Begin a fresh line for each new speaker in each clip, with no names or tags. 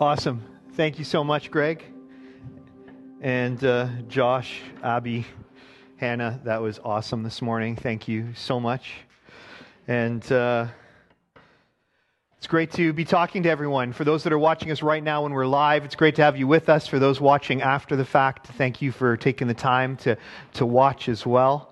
Awesome. Thank you so much, Greg. And uh, Josh, Abby, Hannah, that was awesome this morning. Thank you so much. And uh, it's great to be talking to everyone. For those that are watching us right now when we're live, it's great to have you with us. For those watching after the fact, thank you for taking the time to, to watch as well.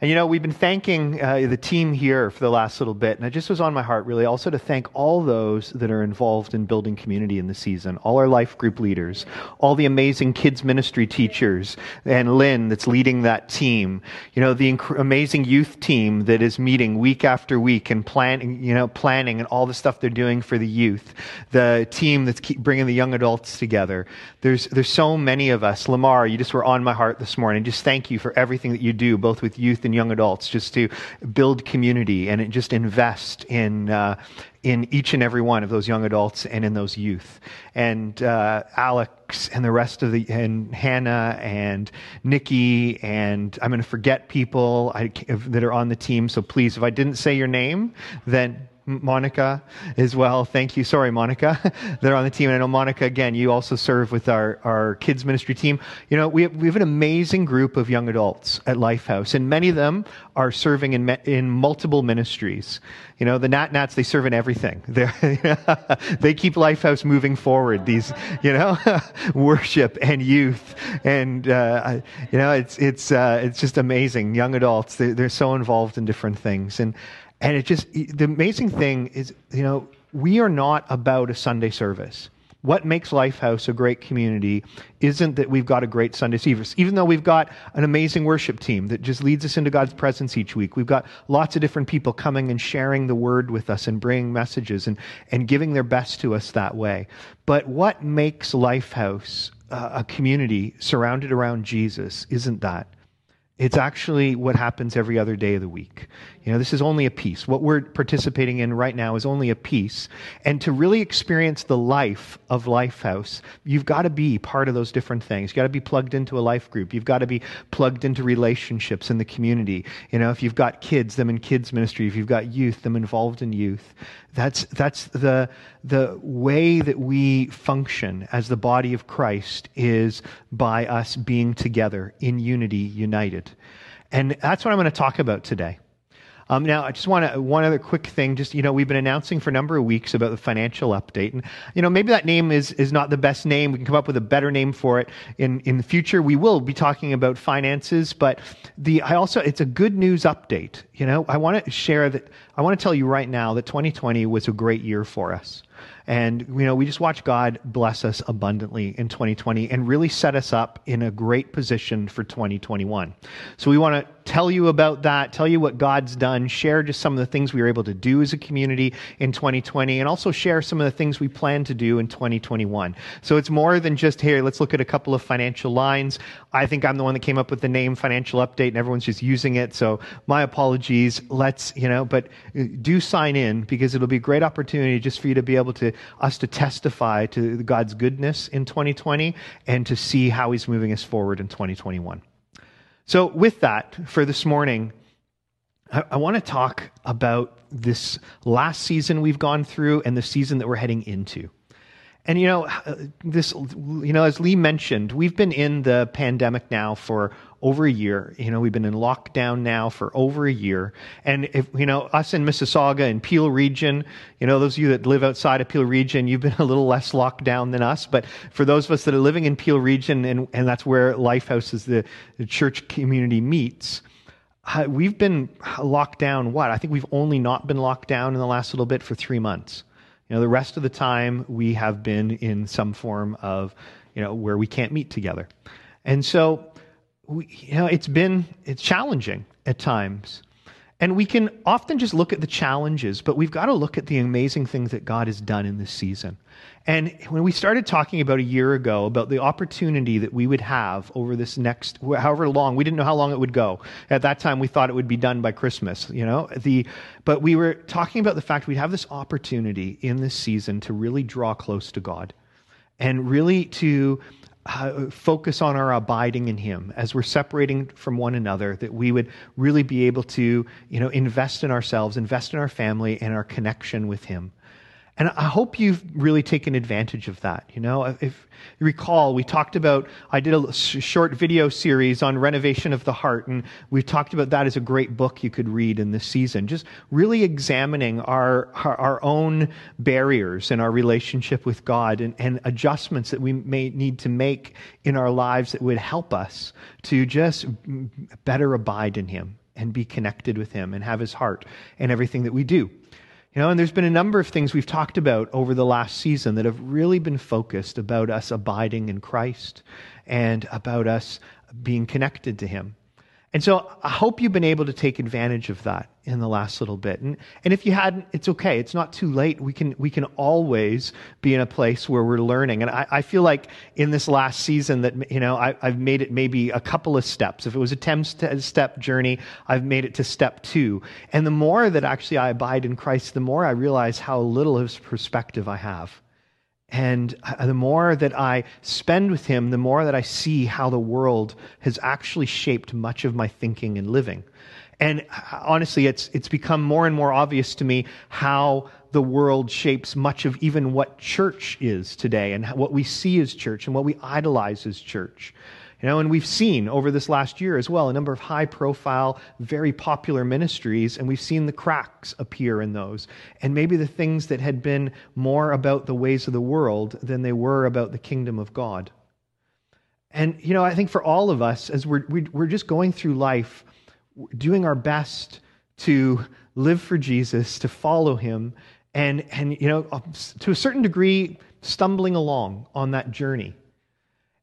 And you know, we've been thanking uh, the team here for the last little bit, and it just was on my heart, really, also to thank all those that are involved in building community in the season, all our life group leaders, all the amazing kids ministry teachers, and Lynn that's leading that team. You know, the inc- amazing youth team that is meeting week after week and planning, you know, planning and all the stuff they're doing for the youth. The team that's bringing the young adults together. There's there's so many of us. Lamar, you just were on my heart this morning. Just thank you for everything that you do, both with youth and young adults, just to build community and just invest in uh, in each and every one of those young adults and in those youth. And uh, Alex and the rest of the and Hannah and Nikki and I'm going to forget people I, that are on the team. So please, if I didn't say your name, then Monica as well. Thank you. Sorry, Monica. They're on the team. And I know Monica, again, you also serve with our, our kids ministry team. You know, we have, we have an amazing group of young adults at Lifehouse, and many of them are serving in, in multiple ministries. You know, the Nat Nats, they serve in everything. they keep Lifehouse moving forward. These, you know, worship and youth. And, uh, you know, it's, it's, uh, it's just amazing. Young adults, they're, they're so involved in different things. And, and it just, the amazing thing is, you know, we are not about a Sunday service. What makes Lifehouse a great community isn't that we've got a great Sunday service, even though we've got an amazing worship team that just leads us into God's presence each week. We've got lots of different people coming and sharing the word with us and bringing messages and, and giving their best to us that way. But what makes Lifehouse uh, a community surrounded around Jesus isn't that. It's actually what happens every other day of the week. You know, this is only a piece. What we're participating in right now is only a piece. And to really experience the life of Lifehouse, you've got to be part of those different things. You've got to be plugged into a life group. You've got to be plugged into relationships in the community. You know, if you've got kids, them in kids ministry. If you've got youth, them involved in youth. That's, that's the, the way that we function as the body of Christ is by us being together in unity, united. And that's what I'm going to talk about today. Um, now, I just want to, one other quick thing. Just, you know, we've been announcing for a number of weeks about the financial update. And, you know, maybe that name is, is not the best name. We can come up with a better name for it in, in the future. We will be talking about finances, but the, I also, it's a good news update. You know, I want to share that, I want to tell you right now that 2020 was a great year for us. And, you know, we just watched God bless us abundantly in 2020 and really set us up in a great position for 2021. So we want to tell you about that, tell you what God's done, share just some of the things we were able to do as a community in 2020, and also share some of the things we plan to do in 2021. So it's more than just, here, let's look at a couple of financial lines. I think I'm the one that came up with the name Financial Update, and everyone's just using it. So my apologies. Let's, you know, but uh, do sign in because it'll be a great opportunity just for you to be able to us to testify to God's goodness in 2020 and to see how He's moving us forward in 2021. So, with that, for this morning, I, I want to talk about this last season we've gone through and the season that we're heading into. And you know, this, you know, as Lee mentioned, we've been in the pandemic now for over a year. You know, we've been in lockdown now for over a year. And if, you know, us in Mississauga and Peel region, you know, those of you that live outside of Peel region, you've been a little less locked down than us. But for those of us that are living in Peel region, and, and that's where Lifehouse is the, the church community meets, uh, we've been locked down, what? I think we've only not been locked down in the last little bit for three months. You know, the rest of the time we have been in some form of, you know, where we can't meet together. And so, we, you know, it's been, it's challenging at times. And we can often just look at the challenges, but we've got to look at the amazing things that God has done in this season. And when we started talking about a year ago about the opportunity that we would have over this next, however long, we didn't know how long it would go. At that time, we thought it would be done by Christmas, you know. The, but we were talking about the fact we'd have this opportunity in this season to really draw close to God, and really to uh, focus on our abiding in Him as we're separating from one another, that we would really be able to, you know, invest in ourselves, invest in our family, and our connection with Him. And I hope you've really taken advantage of that. You know, if you recall, we talked about, I did a short video series on renovation of the heart, and we've talked about that as a great book you could read in this season. Just really examining our, our, own barriers in our relationship with God and, and adjustments that we may need to make in our lives that would help us to just better abide in Him and be connected with Him and have His heart in everything that we do. You know, and there's been a number of things we've talked about over the last season that have really been focused about us abiding in Christ and about us being connected to Him. And so I hope you've been able to take advantage of that in the last little bit. And, and if you hadn't, it's okay. It's not too late. We can, we can always be in a place where we're learning. And I, I feel like in this last season that, you know, I, have made it maybe a couple of steps. If it was a 10 step journey, I've made it to step two. And the more that actually I abide in Christ, the more I realize how little of perspective I have. And uh, the more that I spend with him, the more that I see how the world has actually shaped much of my thinking and living. And uh, honestly, it's, it's become more and more obvious to me how the world shapes much of even what church is today and what we see as church and what we idolize as church. You know, and we've seen over this last year as well a number of high profile, very popular ministries, and we've seen the cracks appear in those. And maybe the things that had been more about the ways of the world than they were about the kingdom of God. And, you know, I think for all of us, as we're, we're just going through life, doing our best to live for Jesus, to follow him, and, and you know, to a certain degree, stumbling along on that journey.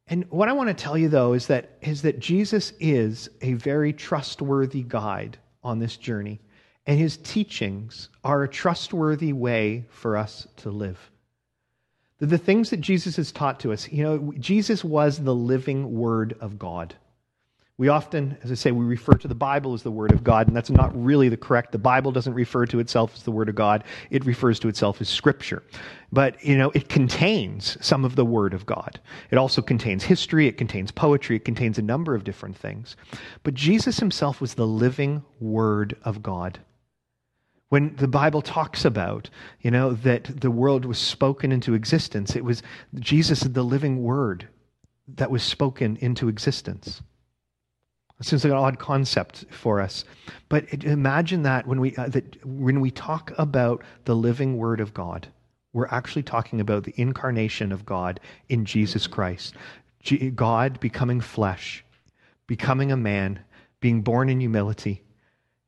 And what I want to tell you though is that is that Jesus is a very trustworthy guide on this journey, and his teachings are a trustworthy way for us to live. The, the things that Jesus has taught to us, you know, Jesus was the living word of God. We often, as I say, we refer to the Bible as the Word of God, and that's not really the correct. The Bible doesn't refer to itself as the Word of God, it refers to itself as Scripture. But, you know, it contains some of the Word of God. It also contains history, it contains poetry, it contains a number of different things. But Jesus himself was the living Word of God. When the Bible talks about, you know, that the world was spoken into existence, it was Jesus, the living Word, that was spoken into existence. It seems like an odd concept for us, but imagine that when we uh, that when we talk about the living Word of God, we're actually talking about the incarnation of God in Jesus Christ, G- God becoming flesh, becoming a man, being born in humility,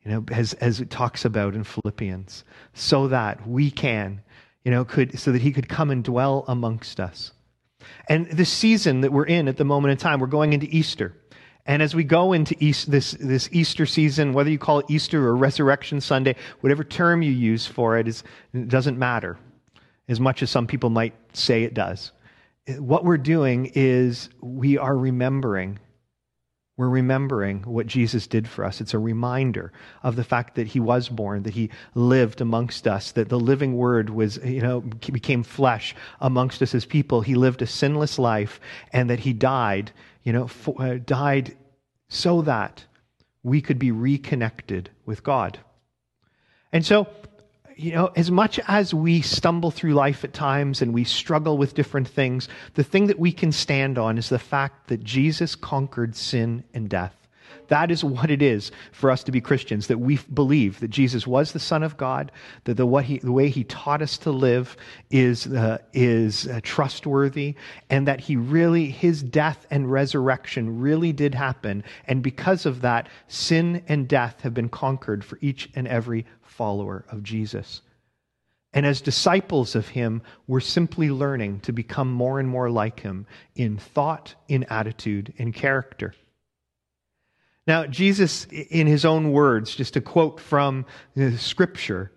you know, as as it talks about in Philippians, so that we can, you know, could so that He could come and dwell amongst us. And the season that we're in at the moment in time, we're going into Easter. And as we go into East, this, this Easter season, whether you call it Easter or Resurrection Sunday, whatever term you use for it, is, it doesn't matter, as much as some people might say it does. What we're doing is we are remembering. We're remembering what Jesus did for us. It's a reminder of the fact that he was born, that he lived amongst us, that the living word was, you know, became flesh amongst us as people. He lived a sinless life and that he died you know, for, uh, died so that we could be reconnected with God. And so, you know, as much as we stumble through life at times and we struggle with different things, the thing that we can stand on is the fact that Jesus conquered sin and death. That is what it is for us to be Christians, that we believe that Jesus was the Son of God, that the, what he, the way he taught us to live is, uh, is uh, trustworthy, and that he really, his death and resurrection really did happen. And because of that, sin and death have been conquered for each and every follower of Jesus. And as disciples of him, we're simply learning to become more and more like him in thought, in attitude, in character. Now, Jesus, in his own words, just a quote from the scripture,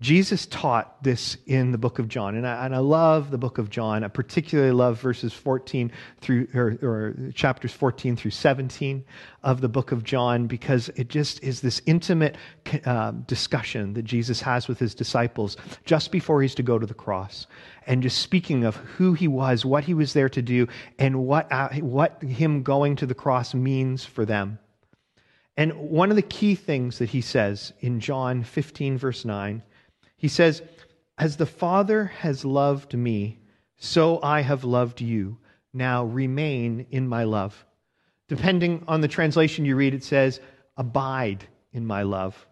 Jesus taught this in the book of John. And I, and I love the book of John. I particularly love verses 14 through, or, or chapters 14 through 17 of the book of John because it just is this intimate uh, discussion that Jesus has with his disciples just before he's to go to the cross. And just speaking of who he was, what he was there to do, and what, uh, what him going to the cross means for them. And one of the key things that he says in John 15, verse 9, he says, As the Father has loved me, so I have loved you. Now remain in my love. Depending on the translation you read, it says, Abide in my love.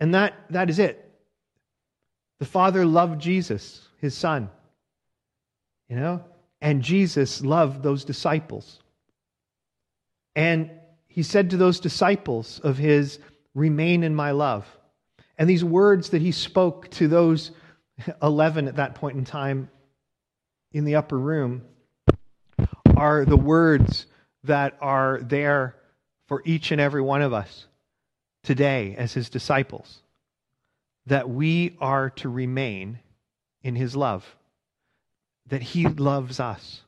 And that, that is it. The Father loved Jesus, his Son. You know? And Jesus loved those disciples. And he said to those disciples of his, Remain in my love. And these words that he spoke to those 11 at that point in time in the upper room are the words that are there for each and every one of us today as his disciples. That we are to remain in his love, that he loves us.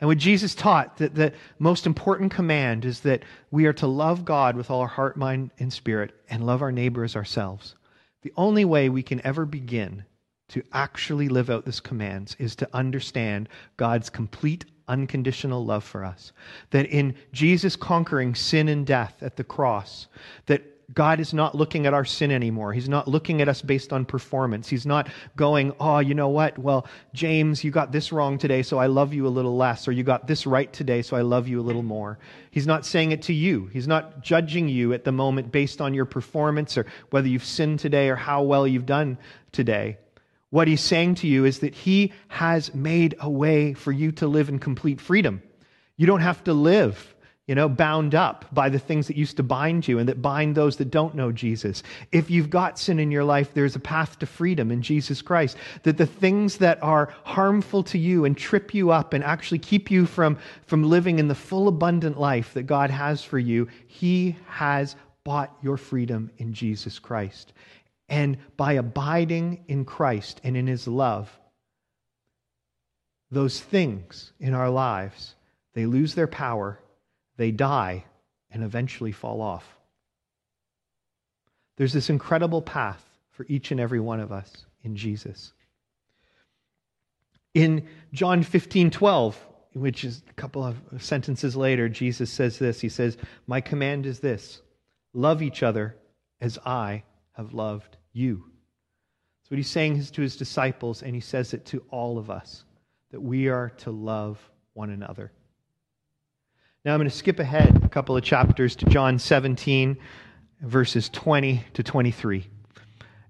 And what Jesus taught, that the most important command is that we are to love God with all our heart, mind, and spirit, and love our neighbor as ourselves. The only way we can ever begin to actually live out this command is to understand God's complete unconditional love for us. That in Jesus conquering sin and death at the cross, that God is not looking at our sin anymore. He's not looking at us based on performance. He's not going, oh, you know what? Well, James, you got this wrong today, so I love you a little less. Or you got this right today, so I love you a little more. He's not saying it to you. He's not judging you at the moment based on your performance or whether you've sinned today or how well you've done today. What he's saying to you is that he has made a way for you to live in complete freedom. You don't have to live you know, bound up by the things that used to bind you and that bind those that don't know Jesus. If you've got sin in your life, there's a path to freedom in Jesus Christ. That the things that are harmful to you and trip you up and actually keep you from, from living in the full abundant life that God has for you, He has bought your freedom in Jesus Christ. And by abiding in Christ and in His love, those things in our lives, they lose their power they die and eventually fall off. There's this incredible path for each and every one of us in Jesus. In John 15 12, which is a couple of sentences later, Jesus says this He says, My command is this love each other as I have loved you. That's what he's saying to his disciples, and he says it to all of us that we are to love one another. Now I'm going to skip ahead a couple of chapters to John 17, verses 20 to 23.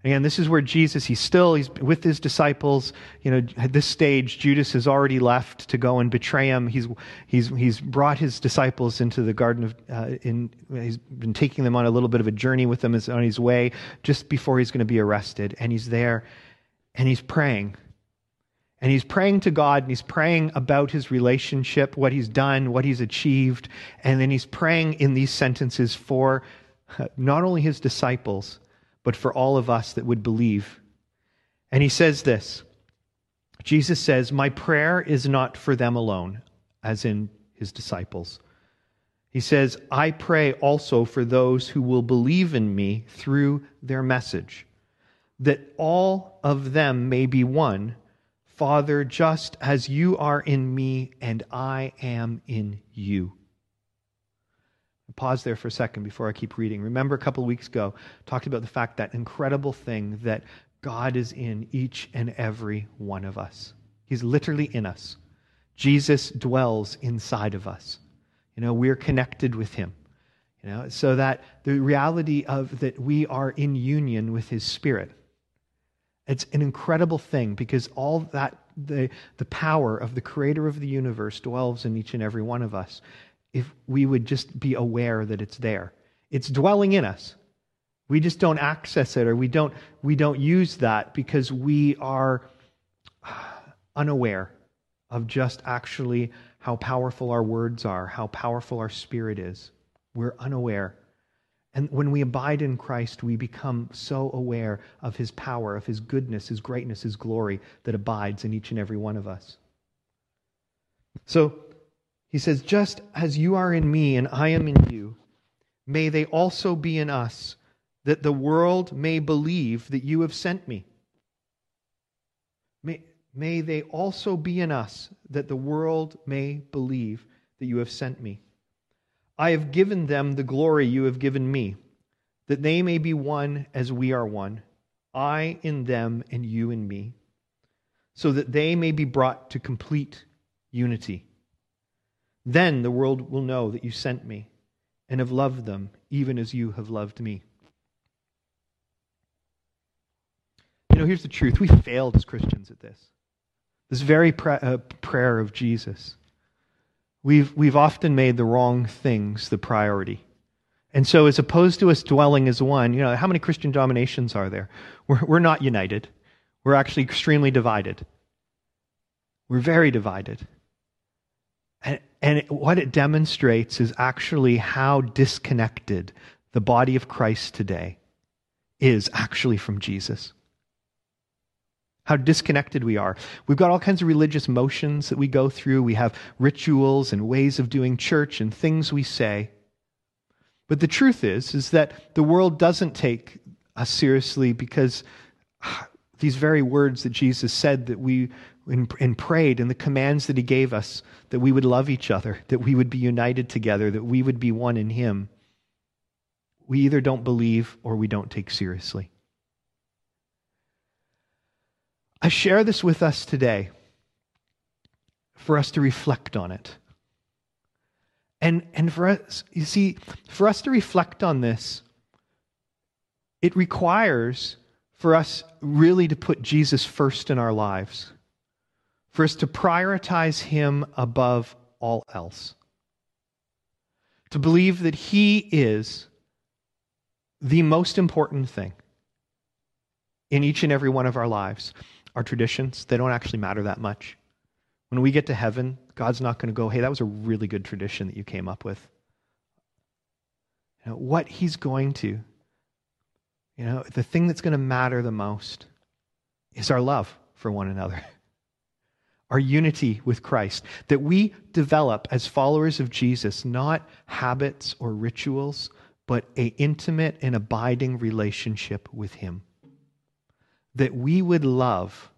Again, this is where Jesus, he's still, he's with his disciples. You know, at this stage, Judas has already left to go and betray him. He's, he's, he's brought his disciples into the Garden of, uh, in, he's been taking them on a little bit of a journey with them on his way just before he's going to be arrested. And he's there and he's praying. And he's praying to God and he's praying about his relationship, what he's done, what he's achieved. And then he's praying in these sentences for uh, not only his disciples, but for all of us that would believe. And he says this Jesus says, My prayer is not for them alone, as in his disciples. He says, I pray also for those who will believe in me through their message, that all of them may be one Father, just as you are in me and I am in you. Pause there for a second before I keep reading. Remember a couple of weeks ago, talked about the fact that incredible thing that God is in each and every one of us. He's literally in us. Jesus dwells inside of us. You know, we're connected with him. You know, so that the reality of that we are in union with his spirit it's an incredible thing because all that, the, the power of the creator of the universe dwells in each and every one of us if we would just be aware that it's there. It's dwelling in us. We just don't access it or we don't, we don't use that because we are uh, unaware of just actually how powerful our words are, how powerful our spirit is. We're unaware. And when we abide in Christ, we become so aware of his power, of his goodness, his greatness, his glory that abides in each and every one of us. So he says, Just as you are in me and I am in you, may they also be in us, that the world may believe that you have sent me. May, may they also be in us, that the world may believe that you have sent me. I have given them the glory you have given me, that they may be one as we are one. I in them and you in me, so that they may be brought to complete unity. Then the world will know that you sent me and have loved them even as you have loved me. You know, here's the truth we failed as Christians at this. This very pra- uh, prayer of Jesus. We've, we've often made the wrong things the priority. And so, as opposed to us dwelling as one, you know, how many Christian denominations are there? We're, we're not united. We're actually extremely divided. We're very divided. And, and what it demonstrates is actually how disconnected the body of Christ today is actually from Jesus. How disconnected we are. We've got all kinds of religious motions that we go through. We have rituals and ways of doing church and things we say. But the truth is, is that the world doesn't take us seriously because ah, these very words that Jesus said that we and, prayed and the commands that he gave us that we would love each other, that we would be united together, that we would be one in him, we either don't believe or we don't take seriously. I share this with us today for us to reflect on it. And, and for us, you see, for us to reflect on this, it requires for us really to put Jesus first in our lives, for us to prioritize him above all else, to believe that he is the most important thing in each and every one of our lives. Our traditions, they don't actually matter that much. When we get to heaven, God's not going to go, hey, that was a really good tradition that you came up with. You know, what He's going to, you know, the thing that's going to matter the most is our love for one another, our unity with Christ, that we develop as followers of Jesus, not habits or rituals, but a intimate and abiding relationship with Him. That we would love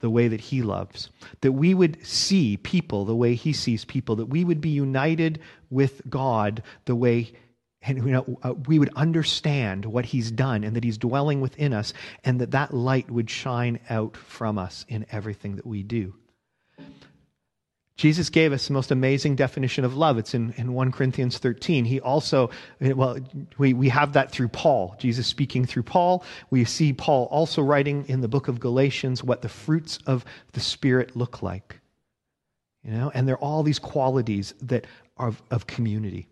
the way that he loves, that we would see people the way he sees people, that we would be united with God the way and you know, uh, we would understand what he's done and that he's dwelling within us and that that light would shine out from us in everything that we do. Jesus gave us the most amazing definition of love. It's in, in 1 Corinthians 13. He also, well, we, we have that through Paul, Jesus speaking through Paul. We see Paul also writing in the book of Galatians what the fruits of the Spirit look like. You know, and there are all these qualities that are of, of community.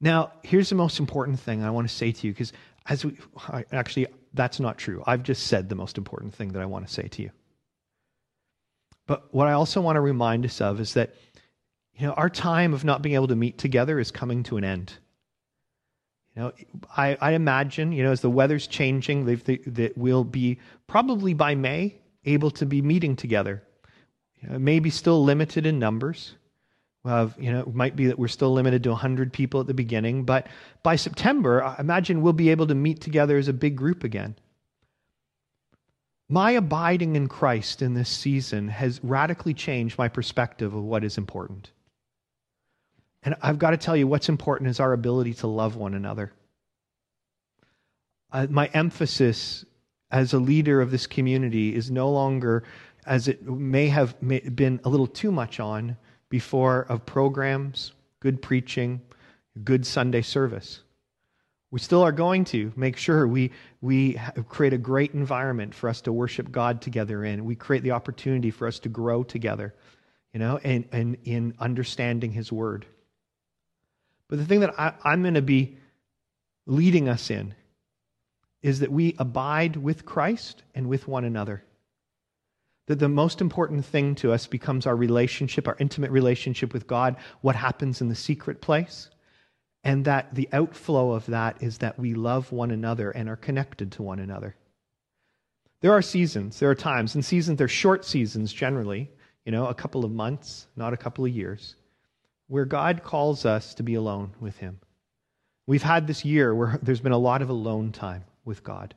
Now, here's the most important thing I want to say to you, because as we actually, that's not true. I've just said the most important thing that I want to say to you. But what I also want to remind us of is that you know, our time of not being able to meet together is coming to an end. You know, I, I imagine, you know, as the weather's changing, that we'll be probably by May able to be meeting together. You know, maybe still limited in numbers. Well, you know, it might be that we're still limited to 100 people at the beginning, but by September, I imagine we'll be able to meet together as a big group again. My abiding in Christ in this season has radically changed my perspective of what is important. And I've got to tell you, what's important is our ability to love one another. Uh, my emphasis as a leader of this community is no longer, as it may have been a little too much on before, of programs, good preaching, good Sunday service. We still are going to make sure we, we create a great environment for us to worship God together in. We create the opportunity for us to grow together, you know, and, and in understanding His Word. But the thing that I, I'm going to be leading us in is that we abide with Christ and with one another. That the most important thing to us becomes our relationship, our intimate relationship with God, what happens in the secret place and that the outflow of that is that we love one another and are connected to one another. There are seasons, there are times, and seasons, they're short seasons generally, you know, a couple of months, not a couple of years, where God calls us to be alone with Him. We've had this year where there's been a lot of alone time with God,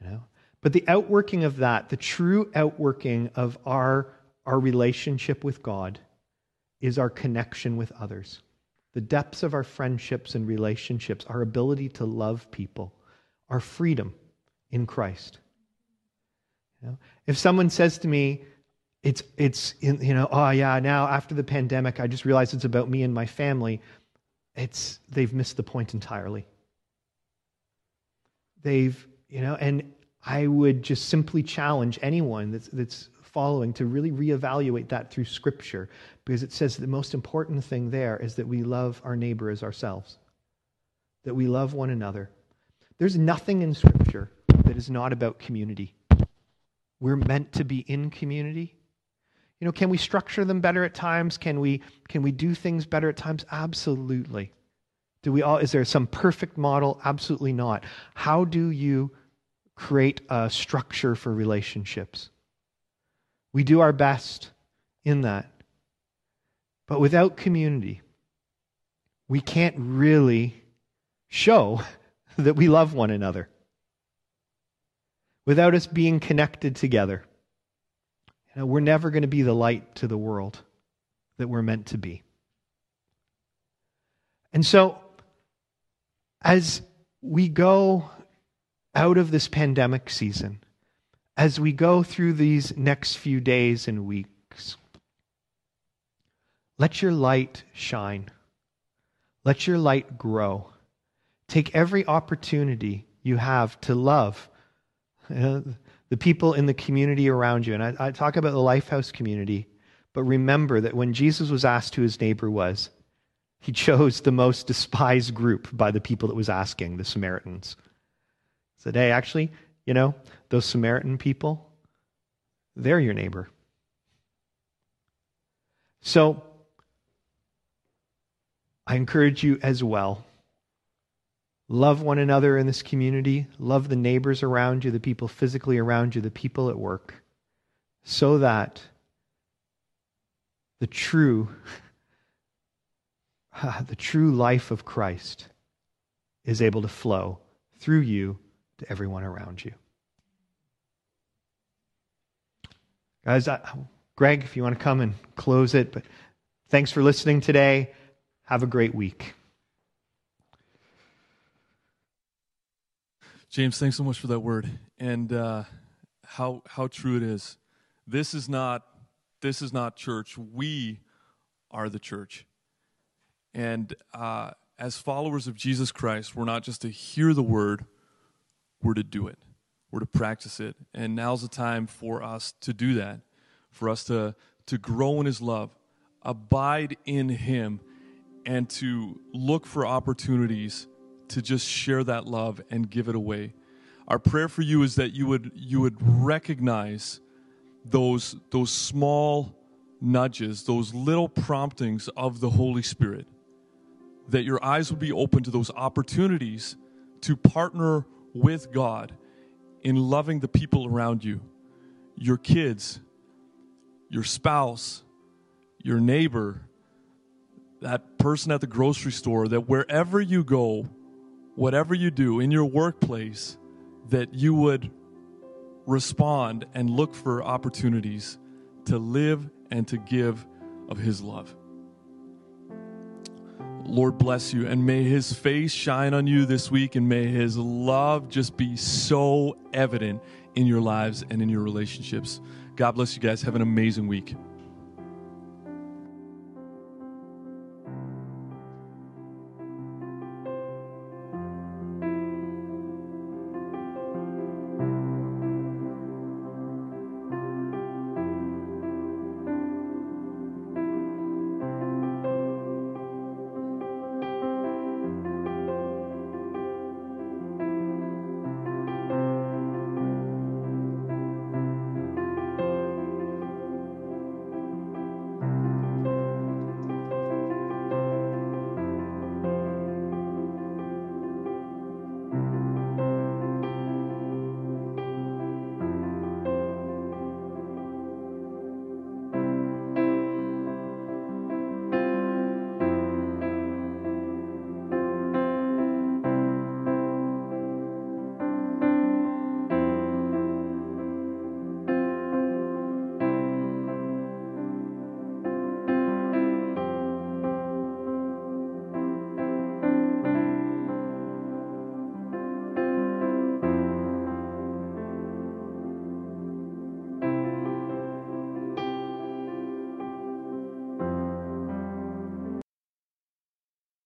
you know. But the outworking of that, the true outworking of our, our relationship with God, is our connection with others the depths of our friendships and relationships, our ability to love people, our freedom in Christ. You know? If someone says to me, it's, it's you know, oh yeah, now after the pandemic, I just realized it's about me and my family, it's, they've missed the point entirely. They've, you know, and I would just simply challenge anyone that's, that's following to really reevaluate that through Scripture because it says the most important thing there is that we love our neighbor as ourselves, that we love one another. There's nothing in Scripture that is not about community. We're meant to be in community. You know, can we structure them better at times? Can we, can we do things better at times? Absolutely. Do we all, is there some perfect model? Absolutely not. How do you create a structure for relationships? We do our best in that. But without community, we can't really show that we love one another. Without us being connected together, you know, we're never going to be the light to the world that we're meant to be. And so, as we go out of this pandemic season, as we go through these next few days and weeks, let your light shine. Let your light grow. Take every opportunity you have to love uh, the people in the community around you. And I, I talk about the Lifehouse community, but remember that when Jesus was asked who his neighbor was, he chose the most despised group by the people that was asking, the Samaritans. He said, hey, actually, you know, those Samaritan people, they're your neighbor. So, I encourage you as well. Love one another in this community. Love the neighbors around you, the people physically around you, the people at work, so that the true, the true life of Christ is able to flow through you to everyone around you. Guys, I, Greg, if you want to come and close it, but thanks for listening today. Have a great week.
James, thanks so much for that word and uh, how how true it is. This is not this is not church. We are the church, and uh, as followers of Jesus Christ, we're not just to hear the word, we're to do it. We're to practice it. And now's the time for us to do that, for us to, to grow in His love, abide in Him, and to look for opportunities to just share that love and give it away. Our prayer for you is that you would, you would recognize those, those small nudges, those little promptings of the Holy Spirit, that your eyes would be open to those opportunities to partner with God in loving the people around you, your kids, your spouse, your neighbor, that person at the grocery store, that wherever you go, whatever you do in your workplace, that you would respond and look for opportunities to live and to give of His love. Lord bless you, and may His face shine on you this week, and may His love just be so evident in your lives and in your relationships. God bless you guys. Have an amazing week.